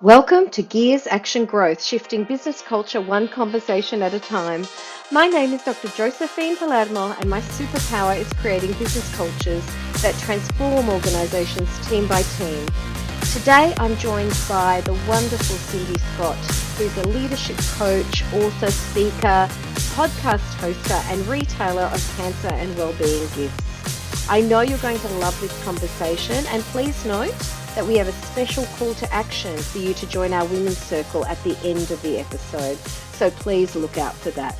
Welcome to Gears Action Growth, shifting business culture one conversation at a time. My name is Dr. Josephine Palermo, and my superpower is creating business cultures that transform organizations team by team. Today, I'm joined by the wonderful Cindy Scott, who's a leadership coach, author, speaker, podcast hoster, and retailer of cancer and wellbeing gifts. I know you're going to love this conversation, and please note that we have a special call to action for you to join our women's circle at the end of the episode. So please look out for that.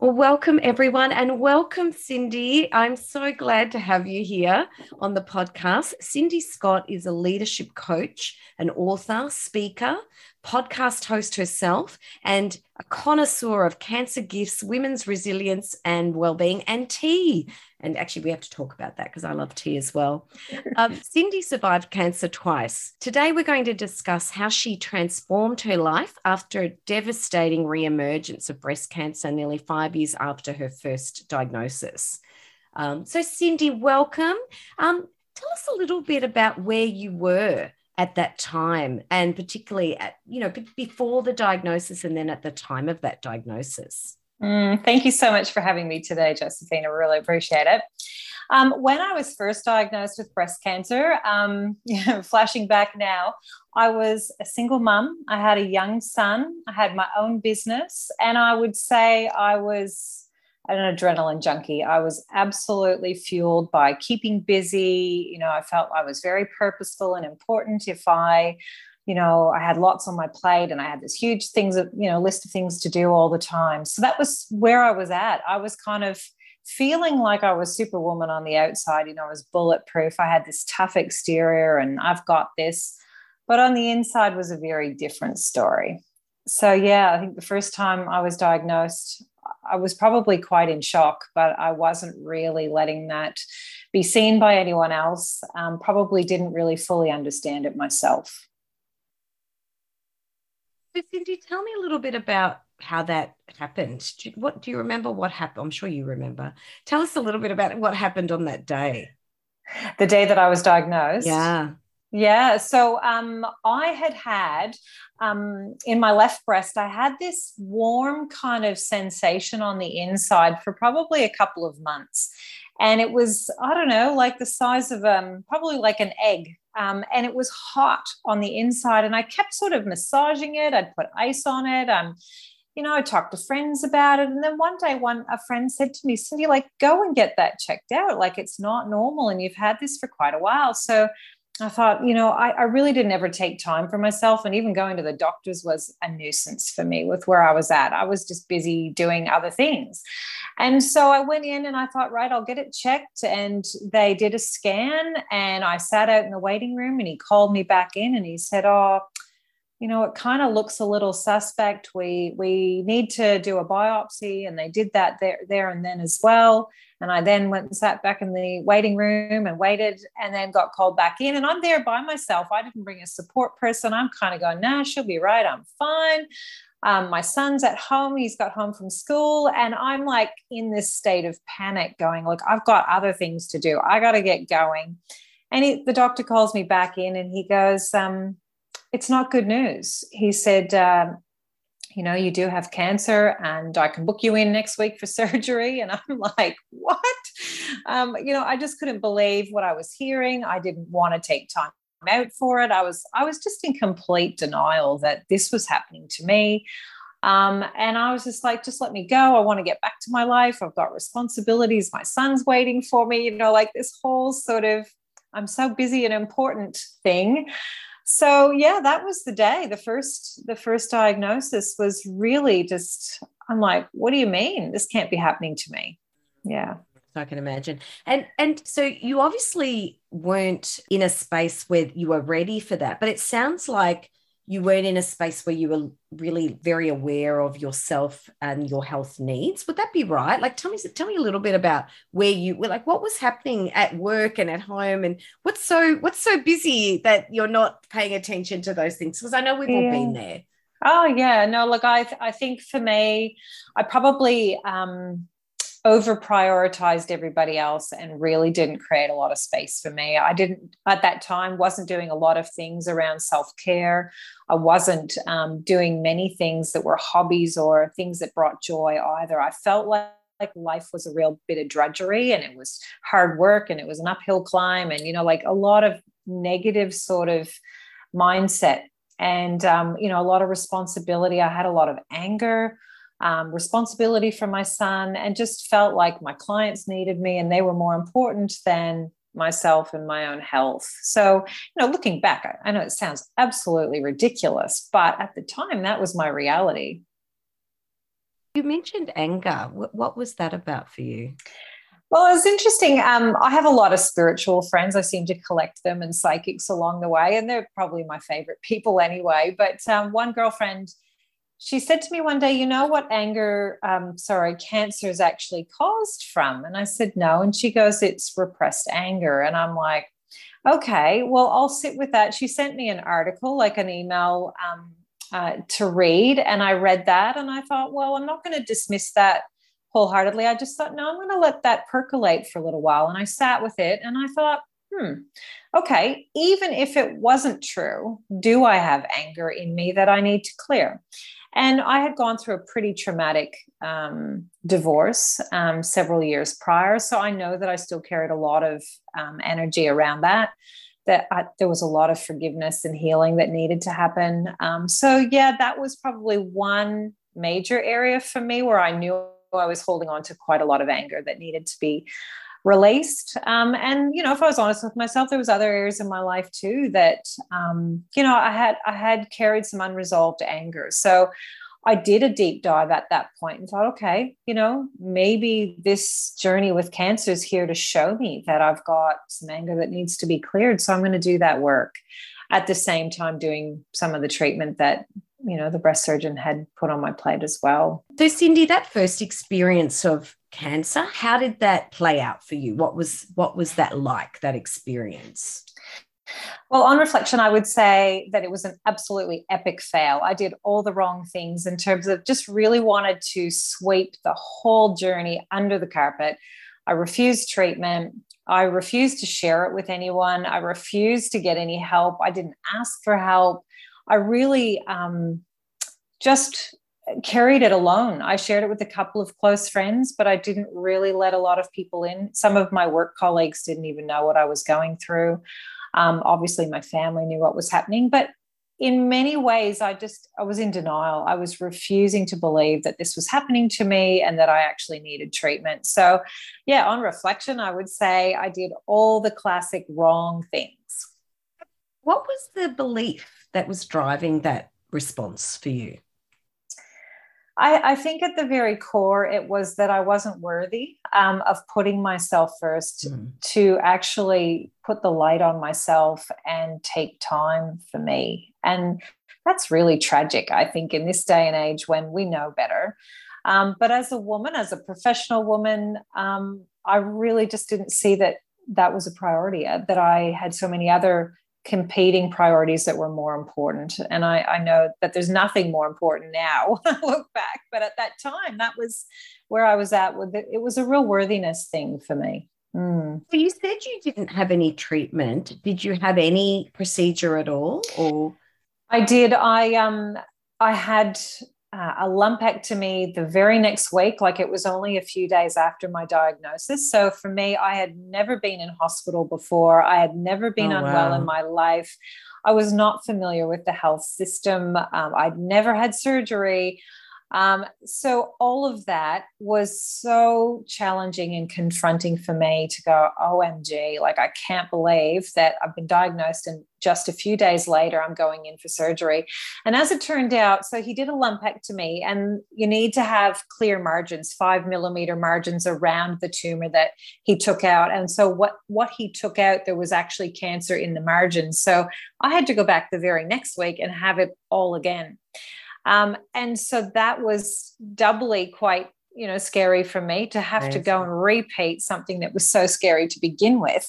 Well, welcome everyone and welcome, Cindy. I'm so glad to have you here on the podcast. Cindy Scott is a leadership coach, an author, speaker, podcast host herself, and a connoisseur of cancer gifts, women's resilience and well-being, and tea. And actually, we have to talk about that because I love tea as well. Um, Cindy survived cancer twice. Today, we're going to discuss how she transformed her life after a devastating reemergence of breast cancer nearly five years after her first diagnosis. Um, so, Cindy, welcome. Um, tell us a little bit about where you were at that time and particularly at you know before the diagnosis and then at the time of that diagnosis. Mm, thank you so much for having me today josephine i really appreciate it. Um, when i was first diagnosed with breast cancer um, flashing back now i was a single mum. I had a young son. I had my own business and i would say i was an adrenaline junkie. I was absolutely fueled by keeping busy. You know, I felt I was very purposeful and important if I, you know, I had lots on my plate and I had this huge things of, you know, list of things to do all the time. So that was where I was at. I was kind of feeling like I was superwoman on the outside, you know, I was bulletproof. I had this tough exterior and I've got this. But on the inside was a very different story. So yeah, I think the first time I was diagnosed, I was probably quite in shock, but I wasn't really letting that be seen by anyone else. Um, probably didn't really fully understand it myself. So, Cindy, tell me a little bit about how that happened. Do you, what do you remember? What happened? I'm sure you remember. Tell us a little bit about what happened on that day. The day that I was diagnosed. Yeah. Yeah. So um, I had had um, in my left breast, I had this warm kind of sensation on the inside for probably a couple of months. And it was, I don't know, like the size of um, probably like an egg. Um, and it was hot on the inside. And I kept sort of massaging it. I'd put ice on it. Um, you know, I talked to friends about it. And then one day, one a friend said to me, Cindy, like, go and get that checked out. Like, it's not normal. And you've had this for quite a while. So I thought, you know, I, I, really didn't ever take time for myself. And even going to the doctors was a nuisance for me with where I was at. I was just busy doing other things. And so I went in and I thought, right, I'll get it checked. And they did a scan. And I sat out in the waiting room and he called me back in and he said, Oh, you know, it kind of looks a little suspect. We we need to do a biopsy. And they did that there, there and then as well. And I then went and sat back in the waiting room and waited and then got called back in. And I'm there by myself. I didn't bring a support person. I'm kind of going, nah, she'll be right. I'm fine. Um, my son's at home. He's got home from school. And I'm like in this state of panic going, look, I've got other things to do. I got to get going. And he, the doctor calls me back in and he goes, um, it's not good news. He said, um, you know, you do have cancer and I can book you in next week for surgery. And I'm like, what? Um, you know, I just couldn't believe what I was hearing. I didn't want to take time out for it. I was, I was just in complete denial that this was happening to me. Um, and I was just like, just let me go. I want to get back to my life. I've got responsibilities. My son's waiting for me, you know, like this whole sort of, I'm so busy and important thing so yeah that was the day. The first the first diagnosis was really just i'm like what do you mean? This can't be happening to me. Yeah. I can imagine. And and so you obviously weren't in a space where you were ready for that, but it sounds like you weren't in a space where you were really very aware of yourself and your health needs. Would that be right? Like, tell me, tell me a little bit about where you were, like, what was happening at work and at home, and what's so what's so busy that you're not paying attention to those things? Because I know we've yeah. all been there. Oh yeah, no, look, I I think for me, I probably um over prioritized everybody else and really didn't create a lot of space for me. I didn't, at that time, wasn't doing a lot of things around self care. I wasn't um, doing many things that were hobbies or things that brought joy either. I felt like like life was a real bit of drudgery and it was hard work and it was an uphill climb and you know like a lot of negative sort of mindset and um, you know a lot of responsibility i had a lot of anger um, responsibility for my son and just felt like my clients needed me and they were more important than myself and my own health so you know looking back I, I know it sounds absolutely ridiculous but at the time that was my reality you mentioned anger. What, was that about for you? Well, it was interesting. Um, I have a lot of spiritual friends. I seem to collect them and psychics along the way, and they're probably my favorite people anyway. But um, one girlfriend, she said to me one day, "You know what anger, um, sorry, cancer is actually caused from?" And I said, "No." And she goes, "It's repressed anger." And I'm like, "Okay, well, I'll sit with that." She sent me an article, like an email um, uh, to read. And I read that and I thought, well, I'm not going to dismiss that wholeheartedly. I just thought, no, I'm going to let that percolate for a little while. And I sat with it and I thought, hmm, okay, even if it wasn't true, do I have anger in me that I need to clear? And I had gone through a pretty traumatic um, divorce um, several years prior. So I know that I still carried a lot of um, energy around that that I, there was a lot of forgiveness and healing that needed to happen. Um, so, yeah, that was probably one major area for me where I knew I was holding on to quite a lot of anger that needed to be released. Um, and you know, if I was honest with myself, there was other areas in my life too that um, you know I had I had carried some unresolved anger. So I did a deep dive at that point and thought, okay, you know, maybe this journey with cancer is here to show me that I've got some anger that needs to be cleared. So I'm going to do that work at the same time doing some of the treatment that, you know, the breast surgeon had put on my plate as well. So, Cindy, that first experience of cancer, how did that play out for you? What was what was that like, that experience? Well, on reflection, I would say that it was an absolutely epic fail. I did all the wrong things in terms of just really wanted to sweep the whole journey under the carpet. I refused treatment. I refused to share it with anyone. I refused to get any help. I didn't ask for help. I really um, just carried it alone. I shared it with a couple of close friends, but I didn't really let a lot of people in. Some of my work colleagues didn't even know what I was going through. Um, obviously, my family knew what was happening, but in many ways, I just I was in denial. I was refusing to believe that this was happening to me and that I actually needed treatment. So, yeah, on reflection, I would say I did all the classic wrong things. What was the belief that was driving that response for you? I, I, think at the very core, it was that I wasn't worthy um, of putting myself first mm. to actually put the light on myself and take time for me. And that's really tragic, I think, in this day and age when we know better. Um, but as a woman, as a professional woman, um, I really just didn't see that that was a priority, uh, that I had so many other competing priorities that were more important. And I, I know that there's nothing more important now when I look back, but at that time, that was where I was at with it. It was a real worthiness thing for me. Mm. So you said you didn't have any treatment. Did you have any procedure at all or? I did. I um I had uh, a lumpectomy the very next week, like it was only a few days after my diagnosis. So for me, I had never been in hospital before. I had never been oh, unwell wow. in my life. I was not familiar with the health system. Um, I'd never had surgery. Um, so all of that was so challenging and confronting for me to go, OMG, like I can't believe that I've been diagnosed and just a few days later I'm going in for surgery. And as it turned out, so he did a lumpectomy and you need to have clear margins, five millimeter margins around the tumor that he took out. And so what, what he took out, there was actually cancer in the margins. So I had to go back the very next week and have it all again. Um, and so that was doubly quite you know scary for me to have to go and repeat something that was so scary to begin with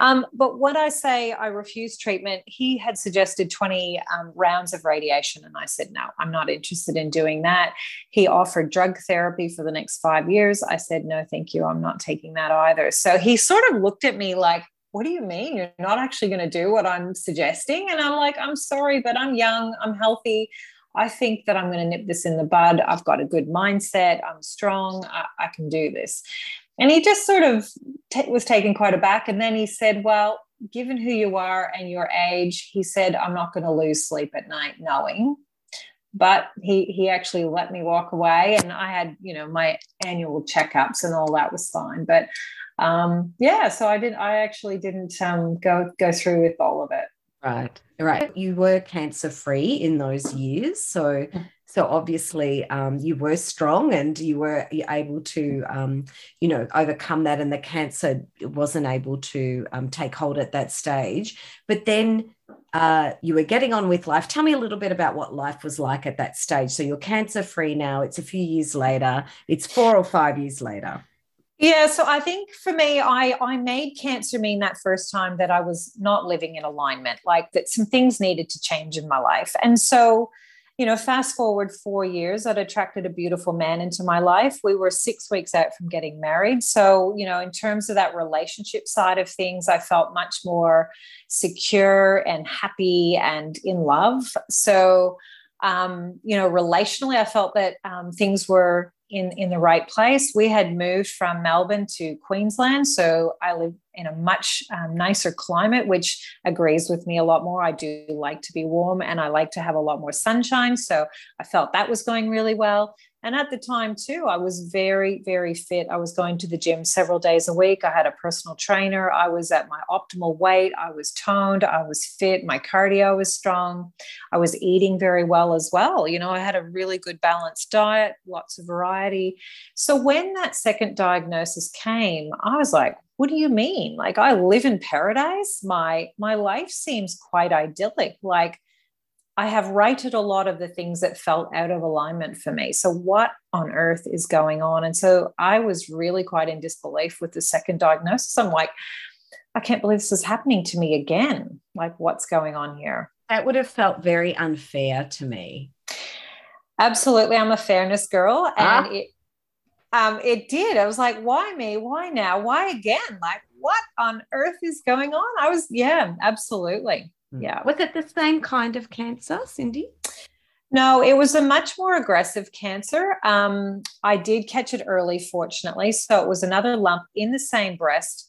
Um, but when I say I refused treatment, he had suggested 20 um, rounds of radiation. And I said, no, I'm not interested in doing that. He offered drug therapy for the next five years. I said, no, thank you. I'm not taking that either. So he sort of looked at me like, what do you mean you're not actually going to do what I'm suggesting? And I'm like, I'm sorry, but I'm young, I'm healthy. I think that I'm going to nip this in the bud. I've got a good mindset. I'm strong. I, I can do this. And he just sort of t- was taken quite aback. And then he said, Well, given who you are and your age, he said, I'm not going to lose sleep at night knowing. But he he actually let me walk away, and I had you know my annual checkups and all that was fine. But um, yeah, so I didn't. I actually didn't um, go go through with all of it. Right, right. You were cancer free in those years, so so obviously um, you were strong and you were able to um, you know overcome that, and the cancer wasn't able to um, take hold at that stage. But then uh, you were getting on with life. Tell me a little bit about what life was like at that stage. So you're cancer free now. It's a few years later. It's four or five years later. Yeah, so I think for me, I I made cancer mean that first time that I was not living in alignment, like that some things needed to change in my life. And so, you know, fast forward four years, I'd attracted a beautiful man into my life. We were six weeks out from getting married. So, you know, in terms of that relationship side of things, I felt much more secure and happy and in love. So, um, you know, relationally, I felt that um, things were in in the right place. We had moved from Melbourne to Queensland, so I live in a much um, nicer climate, which agrees with me a lot more. I do like to be warm and I like to have a lot more sunshine, so I felt that was going really well. And at the time, too, I was very, very fit. I was going to the gym several days a week. I had a personal trainer. I was at my optimal weight. I was toned. I was fit. My cardio was strong. I was eating very well as well. You know, I had a really good balanced diet, lots of variety. So when that second diagnosis came, I was like, what do you mean? Like I live in paradise? My my life seems quite idyllic. Like I have righted a lot of the things that felt out of alignment for me. So, what on earth is going on? And so, I was really quite in disbelief with the second diagnosis. I'm like, I can't believe this is happening to me again. Like, what's going on here? That would have felt very unfair to me. Absolutely. I'm a fairness girl. And ah. it, um, it did. I was like, why me? Why now? Why again? Like, what on earth is going on? I was, yeah, absolutely. Mm. Yeah. Was it the same kind of cancer, Cindy? No, it was a much more aggressive cancer. Um, I did catch it early, fortunately. So it was another lump in the same breast.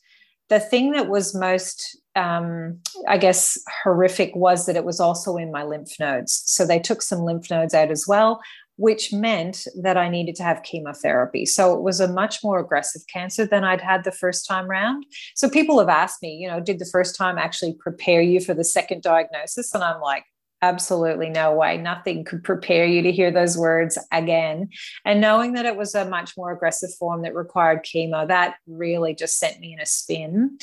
The thing that was most, um, I guess, horrific was that it was also in my lymph nodes. So they took some lymph nodes out as well which meant that I needed to have chemotherapy. So it was a much more aggressive cancer than I'd had the first time round. So people have asked me, you know, did the first time actually prepare you for the second diagnosis? And I'm like, absolutely no way. Nothing could prepare you to hear those words again. And knowing that it was a much more aggressive form that required chemo, that really just sent me in a spin.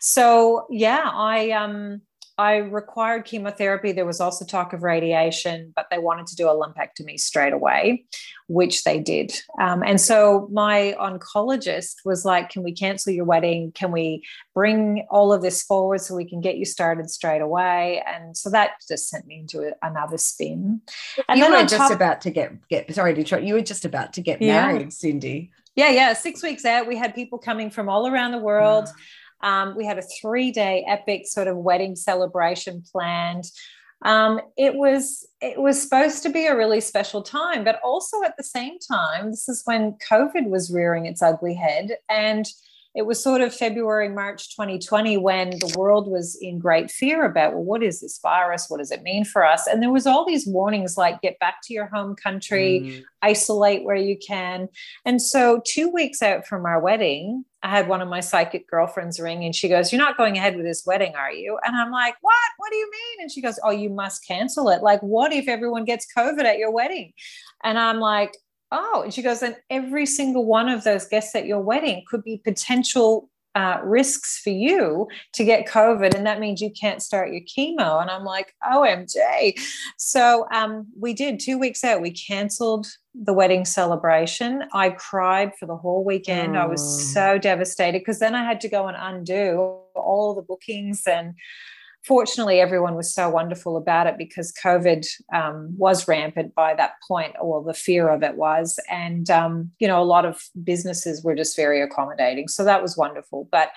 So yeah, I um I required chemotherapy. There was also talk of radiation, but they wanted to do a lumpectomy straight away, which they did. Um, and so my oncologist was like, Can we cancel your wedding? Can we bring all of this forward so we can get you started straight away? And so that just sent me into another spin. And you then were just top- about to get, get, sorry, Detroit, you were just about to get yeah. married, Cindy. Yeah, yeah. Six weeks out, we had people coming from all around the world. Um, we had a three day epic sort of wedding celebration planned. Um, it was it was supposed to be a really special time, but also at the same time, this is when COVID was rearing its ugly head, and it was sort of February, March 2020 when the world was in great fear about, well, what is this virus? What does it mean for us? And there was all these warnings like get back to your home country, mm. isolate where you can. And so two weeks out from our wedding, I had one of my psychic girlfriends ring and she goes, You're not going ahead with this wedding, are you? And I'm like, What? What do you mean? And she goes, Oh, you must cancel it. Like, what if everyone gets COVID at your wedding? And I'm like, Oh, and she goes, and every single one of those guests at your wedding could be potential uh, risks for you to get COVID, and that means you can't start your chemo. And I'm like, OMG. So um, we did two weeks out, we canceled the wedding celebration. I cried for the whole weekend. I was oh. so devastated because then I had to go and undo all the bookings and fortunately, everyone was so wonderful about it because COVID um, was rampant by that point, or the fear of it was. And, um, you know, a lot of businesses were just very accommodating. So that was wonderful. But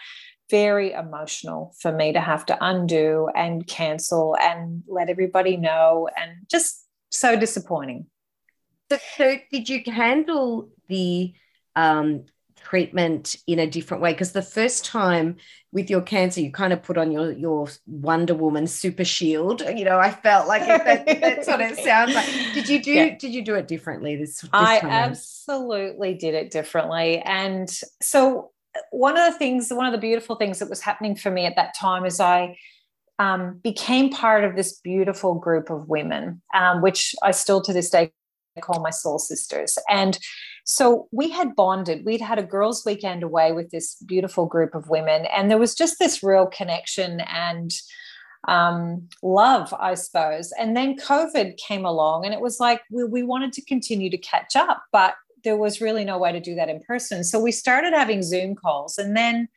very emotional for me to have to undo and cancel and let everybody know, and just so disappointing. So, so did you handle the um, treatment in a different way. Because the first time with your cancer you kind of put on your your wonder woman super shield. You know i felt like that, that's what it sounds like. Did you do yeah. did you do it differently this, this i time? absolutely did it differently. And so one of the things one of the beautiful things that was happening for me at that time is i um, became part of this beautiful group of women um, which i still to this day call my soul sisters. And so we had bonded. We'd had a girls' weekend away with this beautiful group of women, and there was just this real connection and um, love, I suppose. And then COVID came along, and it was like we, we wanted to continue to catch up, but there was really no way to do that in person. So we started having Zoom calls, and then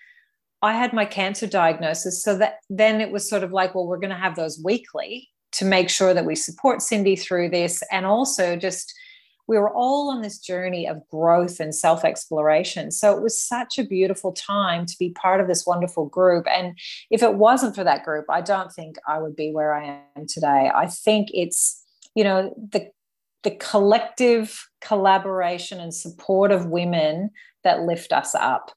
I had my cancer diagnosis. So that then it was sort of like, well, we're going to have those weekly to make sure that we support Cindy through this, and also just we were all on this journey of growth and self exploration. So it was such a beautiful time to be part of this wonderful group. And if it wasn't for that group, I don't think I would be where I am today. I think it's, you know, the the collective collaboration and support of women that lift us up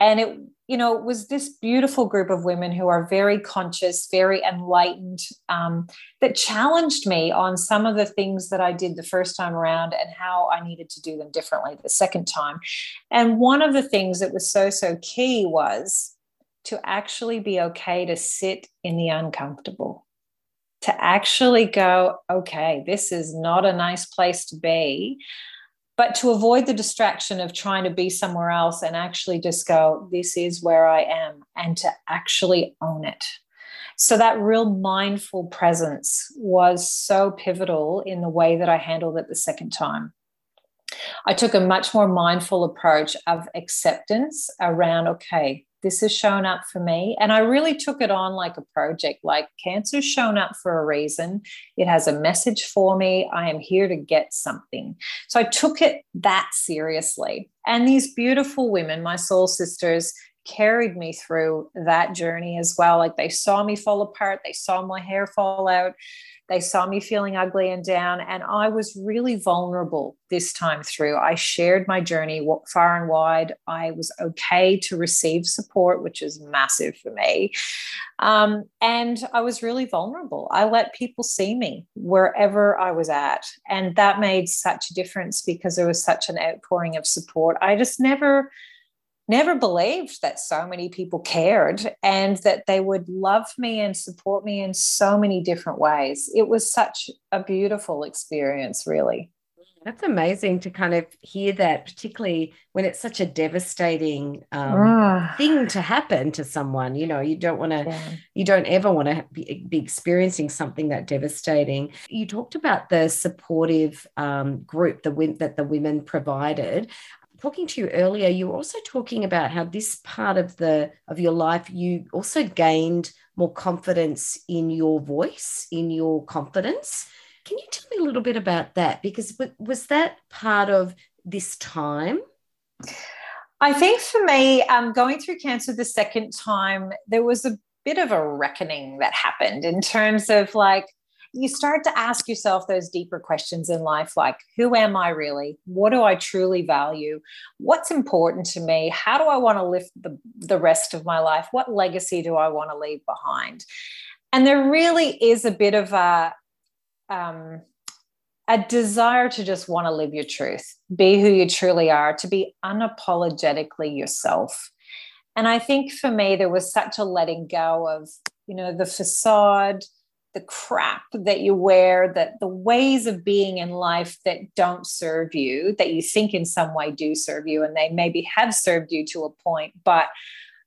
and it you know was this beautiful group of women who are very conscious very enlightened um, that challenged me on some of the things that i did the first time around and how i needed to do them differently the second time. And one of the things that was so so key was to actually be okay to sit in the uncomfortable to actually go okay this is not a nice place to be but to avoid the distraction of trying to be somewhere else and actually just go, this is where I am, and to actually own it. So that real mindful presence was so pivotal in the way that I handled it the second time. I took a much more mindful approach of acceptance around, okay, this has shown up for me. And I really took it on like a project, like cancer's shown up for a reason. It has a message for me. I am here to get something. So I took it that seriously. And these beautiful women, my soul sisters, carried me through that journey as well. Like they saw me fall apart, they saw my hair fall out, they saw me feeling ugly and down, and I was really vulnerable this time through. I shared my journey far and wide. I was okay to receive support, which is massive for me. Um, and I was really vulnerable. I let people see me wherever I was at. And that made such a difference because there was such an outpouring of support. I just never never believed that so many people cared and that they would love me and support me in so many different ways. It was such a beautiful experience, really. That's amazing to kind of hear that, particularly when it's such a devastating um, ah. thing to happen to someone. You know, you don't want to, yeah. you don't ever want to be, be, experiencing something that devastating. You talked about the supportive um, group the that the women provided talking to you earlier, you were also talking about how this part of the of your life you also gained more confidence in your voice, in your confidence. Can you tell me a little bit about that? Because was that part of this time? I think for me, um, going through cancer the second time, there was a bit of a reckoning that happened in terms of like you start to ask yourself those deeper questions in life like who am i really? What do i truly value? What's important to me? How do i want to live the, the rest of my life? What legacy do i want to leave behind? And there really is a bit of a um, a desire to just want to live your truth be who you truly are to be unapologetically yourself. And i think for me there was such a letting go of you know the facade the crap that you wear, that the ways of being in life that don't serve you, that you think in some way do serve you, and they maybe have served you to a point. But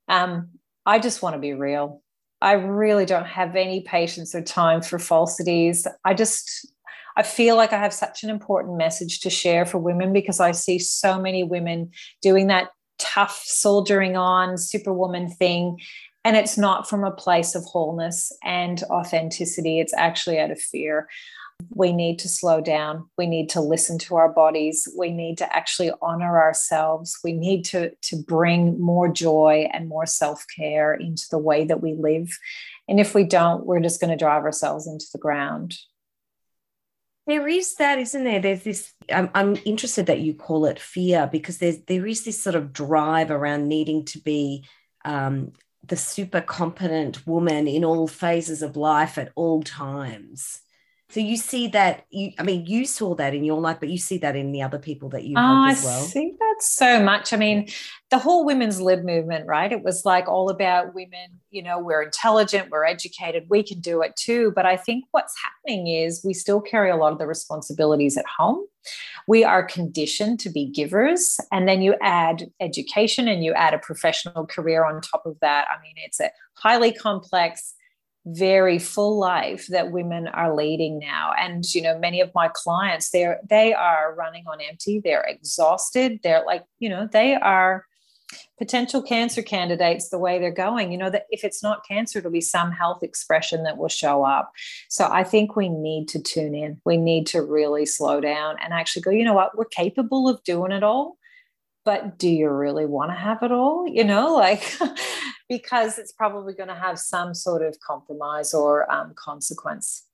um, I just want to be real. I really don't have any patience or time for falsities. I just, I feel like I have such an important message to share for women because I see so many women doing that tough soldiering on superwoman thing And it's not from a place of wholeness and authenticity, it's actually out of fear. We need to slow down. We need to listen to our bodies. We need to actually honor ourselves. We need to, to bring more joy and more self care into the way that we live. And if we don't, we're just going to drive ourselves into the ground. There is that, isn't there? There's this. I'm, I'm interested that you call it fear because there's there is this sort of drive around needing to be um, the super competent woman in all phases of life at all times. So you see that you I mean you saw that in your life, but you see that in the other people that you oh, as well. I see that so much. I mean, the whole women's lib movement, right? It was like all about women, you know, we're intelligent, we're educated, we can do it too. But I think what's happening is we still carry a lot of the responsibilities at home. We are conditioned to be givers. And then you add education and you add a professional career on top of that. I mean, it's a highly complex very full life that women are leading now. And you know many of my clients they're they are running on empty. They're exhausted. They're like you know they are potential cancer candidates the way they're going. You know that if it's not cancer it'll be some health expression that will show up. So i think we need to tune in. We need to really slow down and actually go you know what? We're capable of doing it all but do you really want to have it all you know like because it's probably going to have some sort of compromise or um, consequence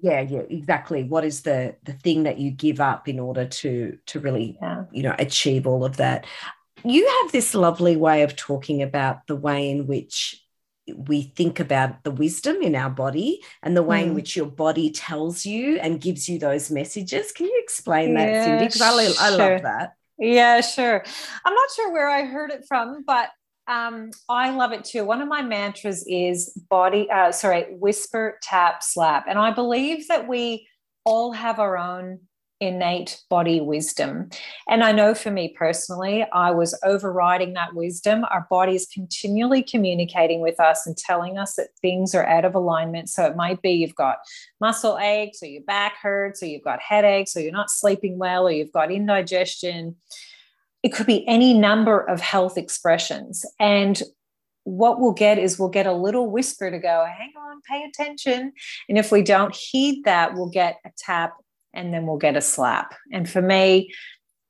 yeah yeah exactly what is the the thing that you give up in order to to really yeah. you know achieve all of that you have this lovely way of talking about the way in which we think about the wisdom in our body and the way mm. in which your body tells you and gives you those messages. Can you explain that, Cindy? Because I, I love that. Yeah, sure. I'm not sure where I heard it from, but um, I love it too. One of my mantras is body, uh, sorry, whisper, tap, slap. And I believe that we all have our own innate body wisdom. And I know for me personally, I was overriding that wisdom. Our body is continually communicating with us and telling us that things are out of alignment. So it might be you've got muscle aches, or your back hurts, or you've got headaches, or you're not sleeping well, or you've got indigestion it could be any number of health expressions. And what we'll get is we'll get a little whisper to go, hang on, pay attention. And if we don't heed that, we'll get a tap and then we'll get a slap. And for me,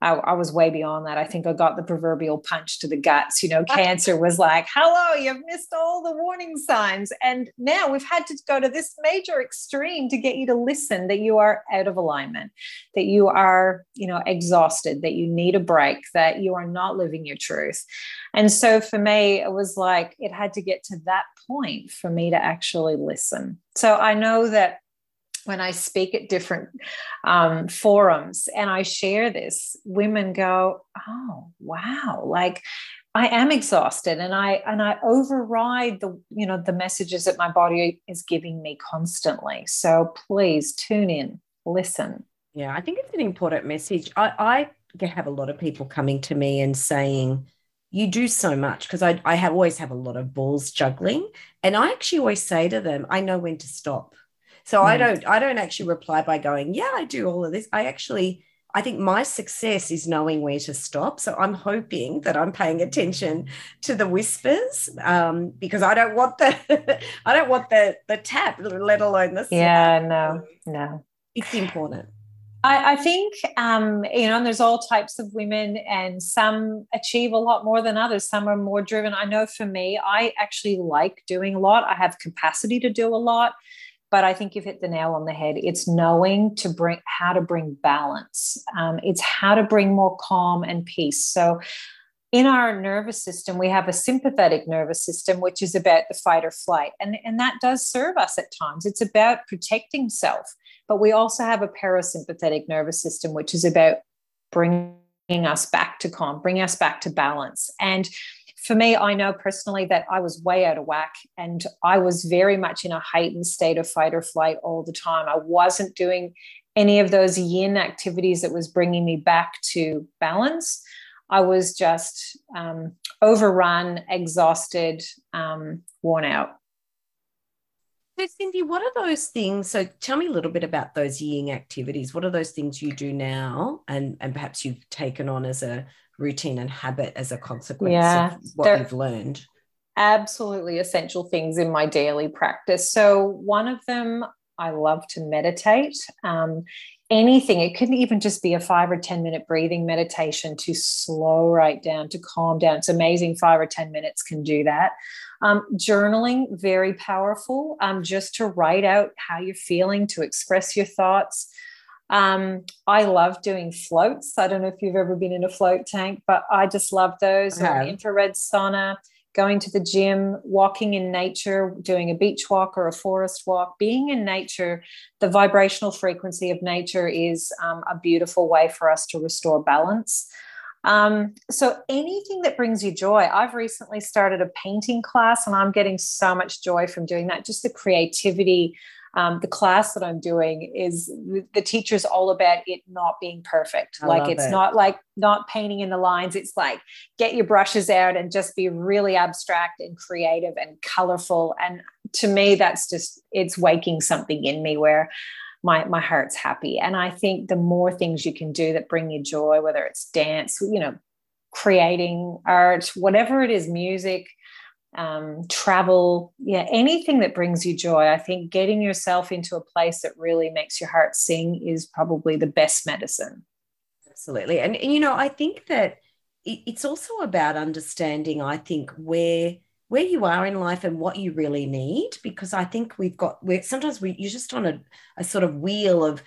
I, I, was way beyond that. I think I got the proverbial punch to the guts. You know, cancer was like, hello, you've missed all the warning signs. And now we've had to go to this major extreme to get you to listen that you are out of alignment, that you are, you know, exhausted, that you need a break, that you are not living your truth. And so for me, it was like it had to get to that point for me to actually listen. So I know that when I speak at different um, forums and I share this, women go, "Oh, wow!" Like I am exhausted, and I and I override the you know the messages that my body is giving me constantly. So please tune in, listen. Yeah, I think it's an important message. I, I have a lot of people coming to me and saying, you do so much because I, I have always have a lot of balls juggling. And I actually always say to them, I know when to stop. So I don't I don't actually reply by going, yeah, I do all of this. I actually I think my success is knowing where to stop. So I'm hoping that I'm paying attention to the whispers um, because I don't want the I don't want the the tap, let alone the yeah, no, no. It's important. I, I think um, you know, and there's all types of women, and some achieve a lot more than others. Some are more driven. I know for me, I actually like doing a lot. I have capacity to do a lot but I think you've hit the nail on the head. It's knowing to bring how to bring balance. Um, it's how to bring more calm and peace. So in our nervous system, we have a sympathetic nervous system, which is about the fight or flight. And, and that does serve us at times. It's about protecting self. But we also have a parasympathetic nervous system, which is about bringing us back to calm, bringing us back to balance. And for me, I know personally that I was way out of whack and I was very much in a heightened state of fight or flight all the time. I wasn't doing any of those yin activities that was bringing me back to balance. I was just um, overrun, exhausted, um, worn out. So, Cindy, what are those things? So, tell me a little bit about those yin activities. What are those things you do now, and and perhaps you've taken on as a routine and habit as a consequence yeah, of what you've learned? absolutely essential things in my daily practice. So, one of them, I love to meditate. Um, anything, it could even just be a five or 10 minute breathing meditation to slow right down, to calm down. It's amazing, five or 10 minutes can do that. Um, journaling, very powerful, um, just to write out how you're feeling, to express your thoughts. Um, I love doing floats. I don't know if you've ever been in a float tank, but I just love those. Or infrared sauna, going to the gym, walking in nature, doing a beach walk or a forest walk. Being in nature, the vibrational frequency of nature is um, a beautiful way for us to restore balance. Um, so anything that brings you joy. I've recently started a painting class and I'm getting so much joy from doing that. Just the creativity um, the class that I'm doing is the teacher's all about it not being perfect. I like it's it. not like not painting in the lines. It's like get your brushes out and just be really abstract and creative and colorful. And to me, that's just it's waking something in me where my my heart's happy. And I think the more things you can do that bring you joy, whether it's dance, you know, creating art, whatever it is, music um, travel, yeah, anything that brings you joy. I think getting yourself into a place that really makes your heart sing is probably the best medicine. Absolutely. And, you know, I think that it's also about understanding, I think, where where you are in life and what you really need because i think we've got we're sometimes we you're just on a, a sort of wheel of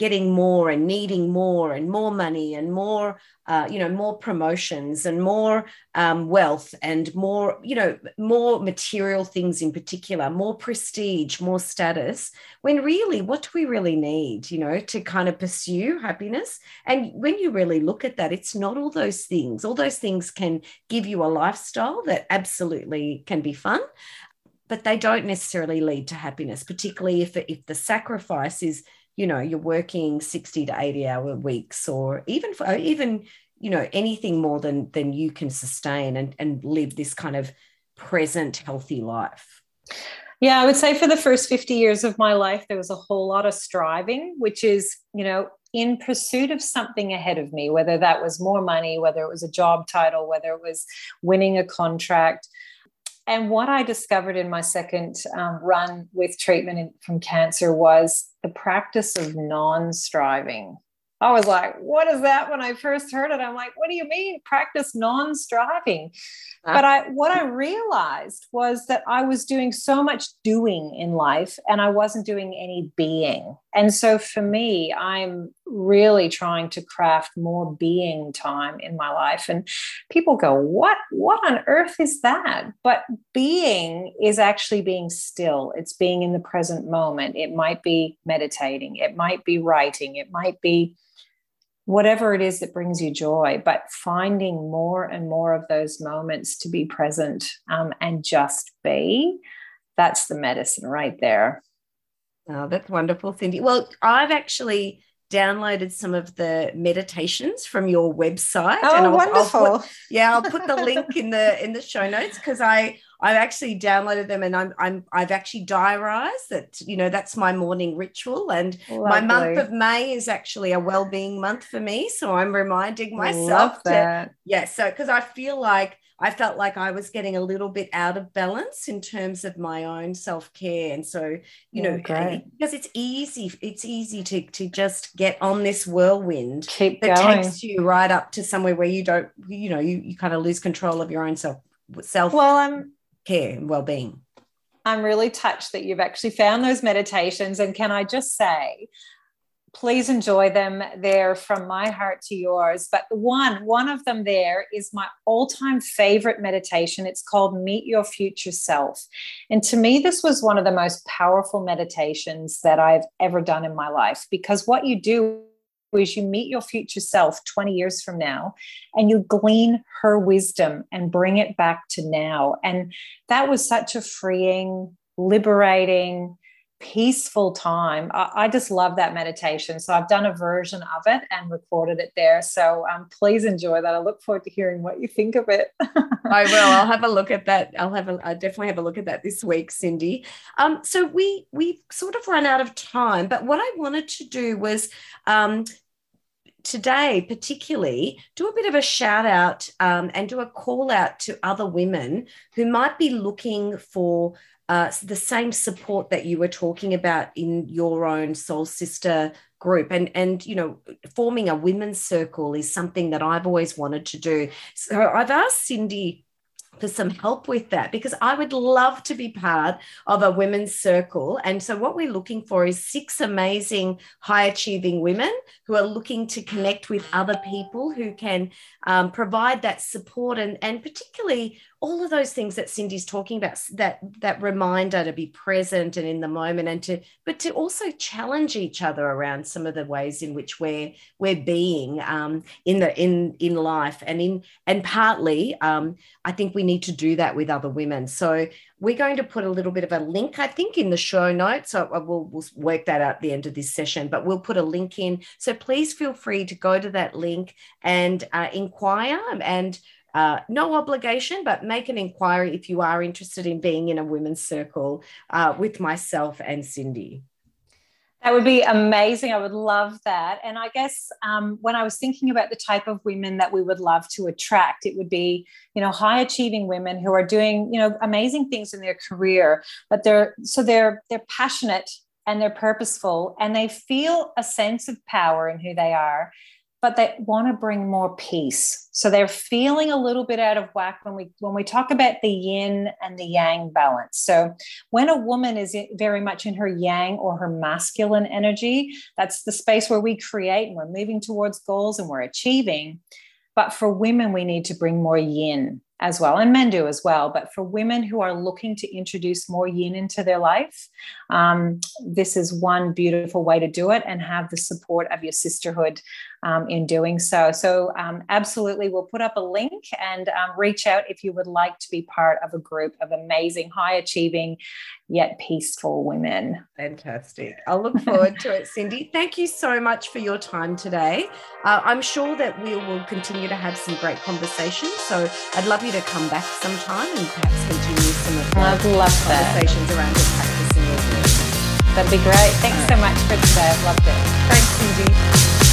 getting more and needing more and more money and more uh, you know more promotions and more um, wealth and more you know more material things in particular more prestige more status when really what do we really need you know to kind of pursue happiness? And when you really look at that it's not all those things. All those things can give you a lifestyle that absolutely can be fun but they don't necessarily lead to happiness particularly if if the sacrifice is you know you're working 60 to 80 hour weeks or even for even you know anything more than than you can sustain and and live this kind of present healthy life. Yeah i would say for the first 50 years of my life there was a whole lot of striving which is you know in pursuit of something ahead of me whether that was more money whether it was a job title whether it was winning a contract and what I discovered in my second um, run with treatment in, from cancer was the practice of non striving. I was like, what is that? When I first heard it, I'm like, what do you mean practice non-striving? Uh, but I what I realized was that I was doing so much doing in life and I wasn't doing any being. And so for me, I'm really trying to craft more being time in my life. And people go, What what on earth is that? But being is actually being still. It's being in the present moment. It might be meditating, it might be writing, it might be whatever it is that brings you joy, but finding more and more of those moments to be present um, and just be, that's the medicine right there. Oh, that's wonderful, Cindy. Well, I've actually downloaded some of the meditations from your website. Oh, and I'll, wonderful! I'll put, yeah, I'll put the link in the in the show notes because I I've actually downloaded them and I'm I'm I've actually diarized that you know that's my morning ritual and Lovely. my month of May is actually a well-being month for me so I'm reminding myself that yeah so because I feel like I felt like I was getting a little bit out of balance in terms of my own self-care and so you know great. because it's easy it's easy to to just get on this whirlwind Keep that going. takes you right up to somewhere where you don't you know you, you kind of lose control of your own self self well I'm care and well-being i'm really touched that you've actually found those meditations and can i just say please enjoy them. They're from my heart to yours. But one one of them there is my all-time favorite meditation. It's called meet your future self. And to me this was one of the most powerful meditations that i've ever done in my life because what you do is you meet your future self 20 years from now and you glean her wisdom and bring it back to now. And that was such a freeing, liberating, peaceful time. I, I just love that meditation. So I've done a version of it and recorded it there. So um, please enjoy that. I look forward to hearing what you think of it. I will. I'll have a look at that. I'll have a I'll definitely have a look at that this week, Cindy. Um, so we we sort of run out of time, but what I wanted to do was um, today, particularly, do a bit of a shout out um, and do a call out to other women who might be looking for uh, the same support that you were talking about in your own soul sister group and and you know forming a women's circle is something that i've always wanted to do so i've asked cindy for some help with that because I would love to be part of a women's circle. And so, what we're looking for is six amazing, high achieving women who are looking to connect with other people who can um, provide that support and, and particularly all of those things that Cindy's talking about that that reminder to be present and in the moment and to but to also challenge each other around some of the ways in which we're we're being um, in the in in life and in and partly um, I think we need to do that with other women. So we're going to put a little bit of a link I think in the show notes. So we'll, we'll work that out at the end of this session but we'll put a link in. So please feel free to go to that link and uh, inquire and uh, no obligation, but make an inquiry if you are interested in being in a women's circle uh, with myself and Cindy. That would be amazing. I would love that. And I guess um, when I was thinking about the type of women that we would love to attract, it would be, you know, high achieving women who are doing, you know, amazing things in their career, but they're so they're they're passionate and they're purposeful and they feel a sense of power in who they are but they want to bring more peace. So they're feeling a little bit out of whack when we when we talk about the yin and the yang balance. So when a woman is very much in her yang or her masculine energy that's the space where we create and we're moving towards goals and we're achieving. But for women we need to bring more yin as well, and men do as well. But for women who are looking to introduce more yin into their life, um, this is one beautiful way to do it and have the support of your sisterhood um, in doing so. So, um, absolutely, we'll put up a link and um, reach out if you would like to be part of a group of amazing, high achieving, yet peaceful women. Fantastic. I'll look forward to it, Cindy. Thank you so much for your time today. Uh, I'm sure that we will continue to have some great conversations. So, I'd love you to come back sometime and perhaps continue some of the I'd love conversations that. around your practice and your work. That'd be great. Thanks so much for today. I've loved it. Thanks, Cindy.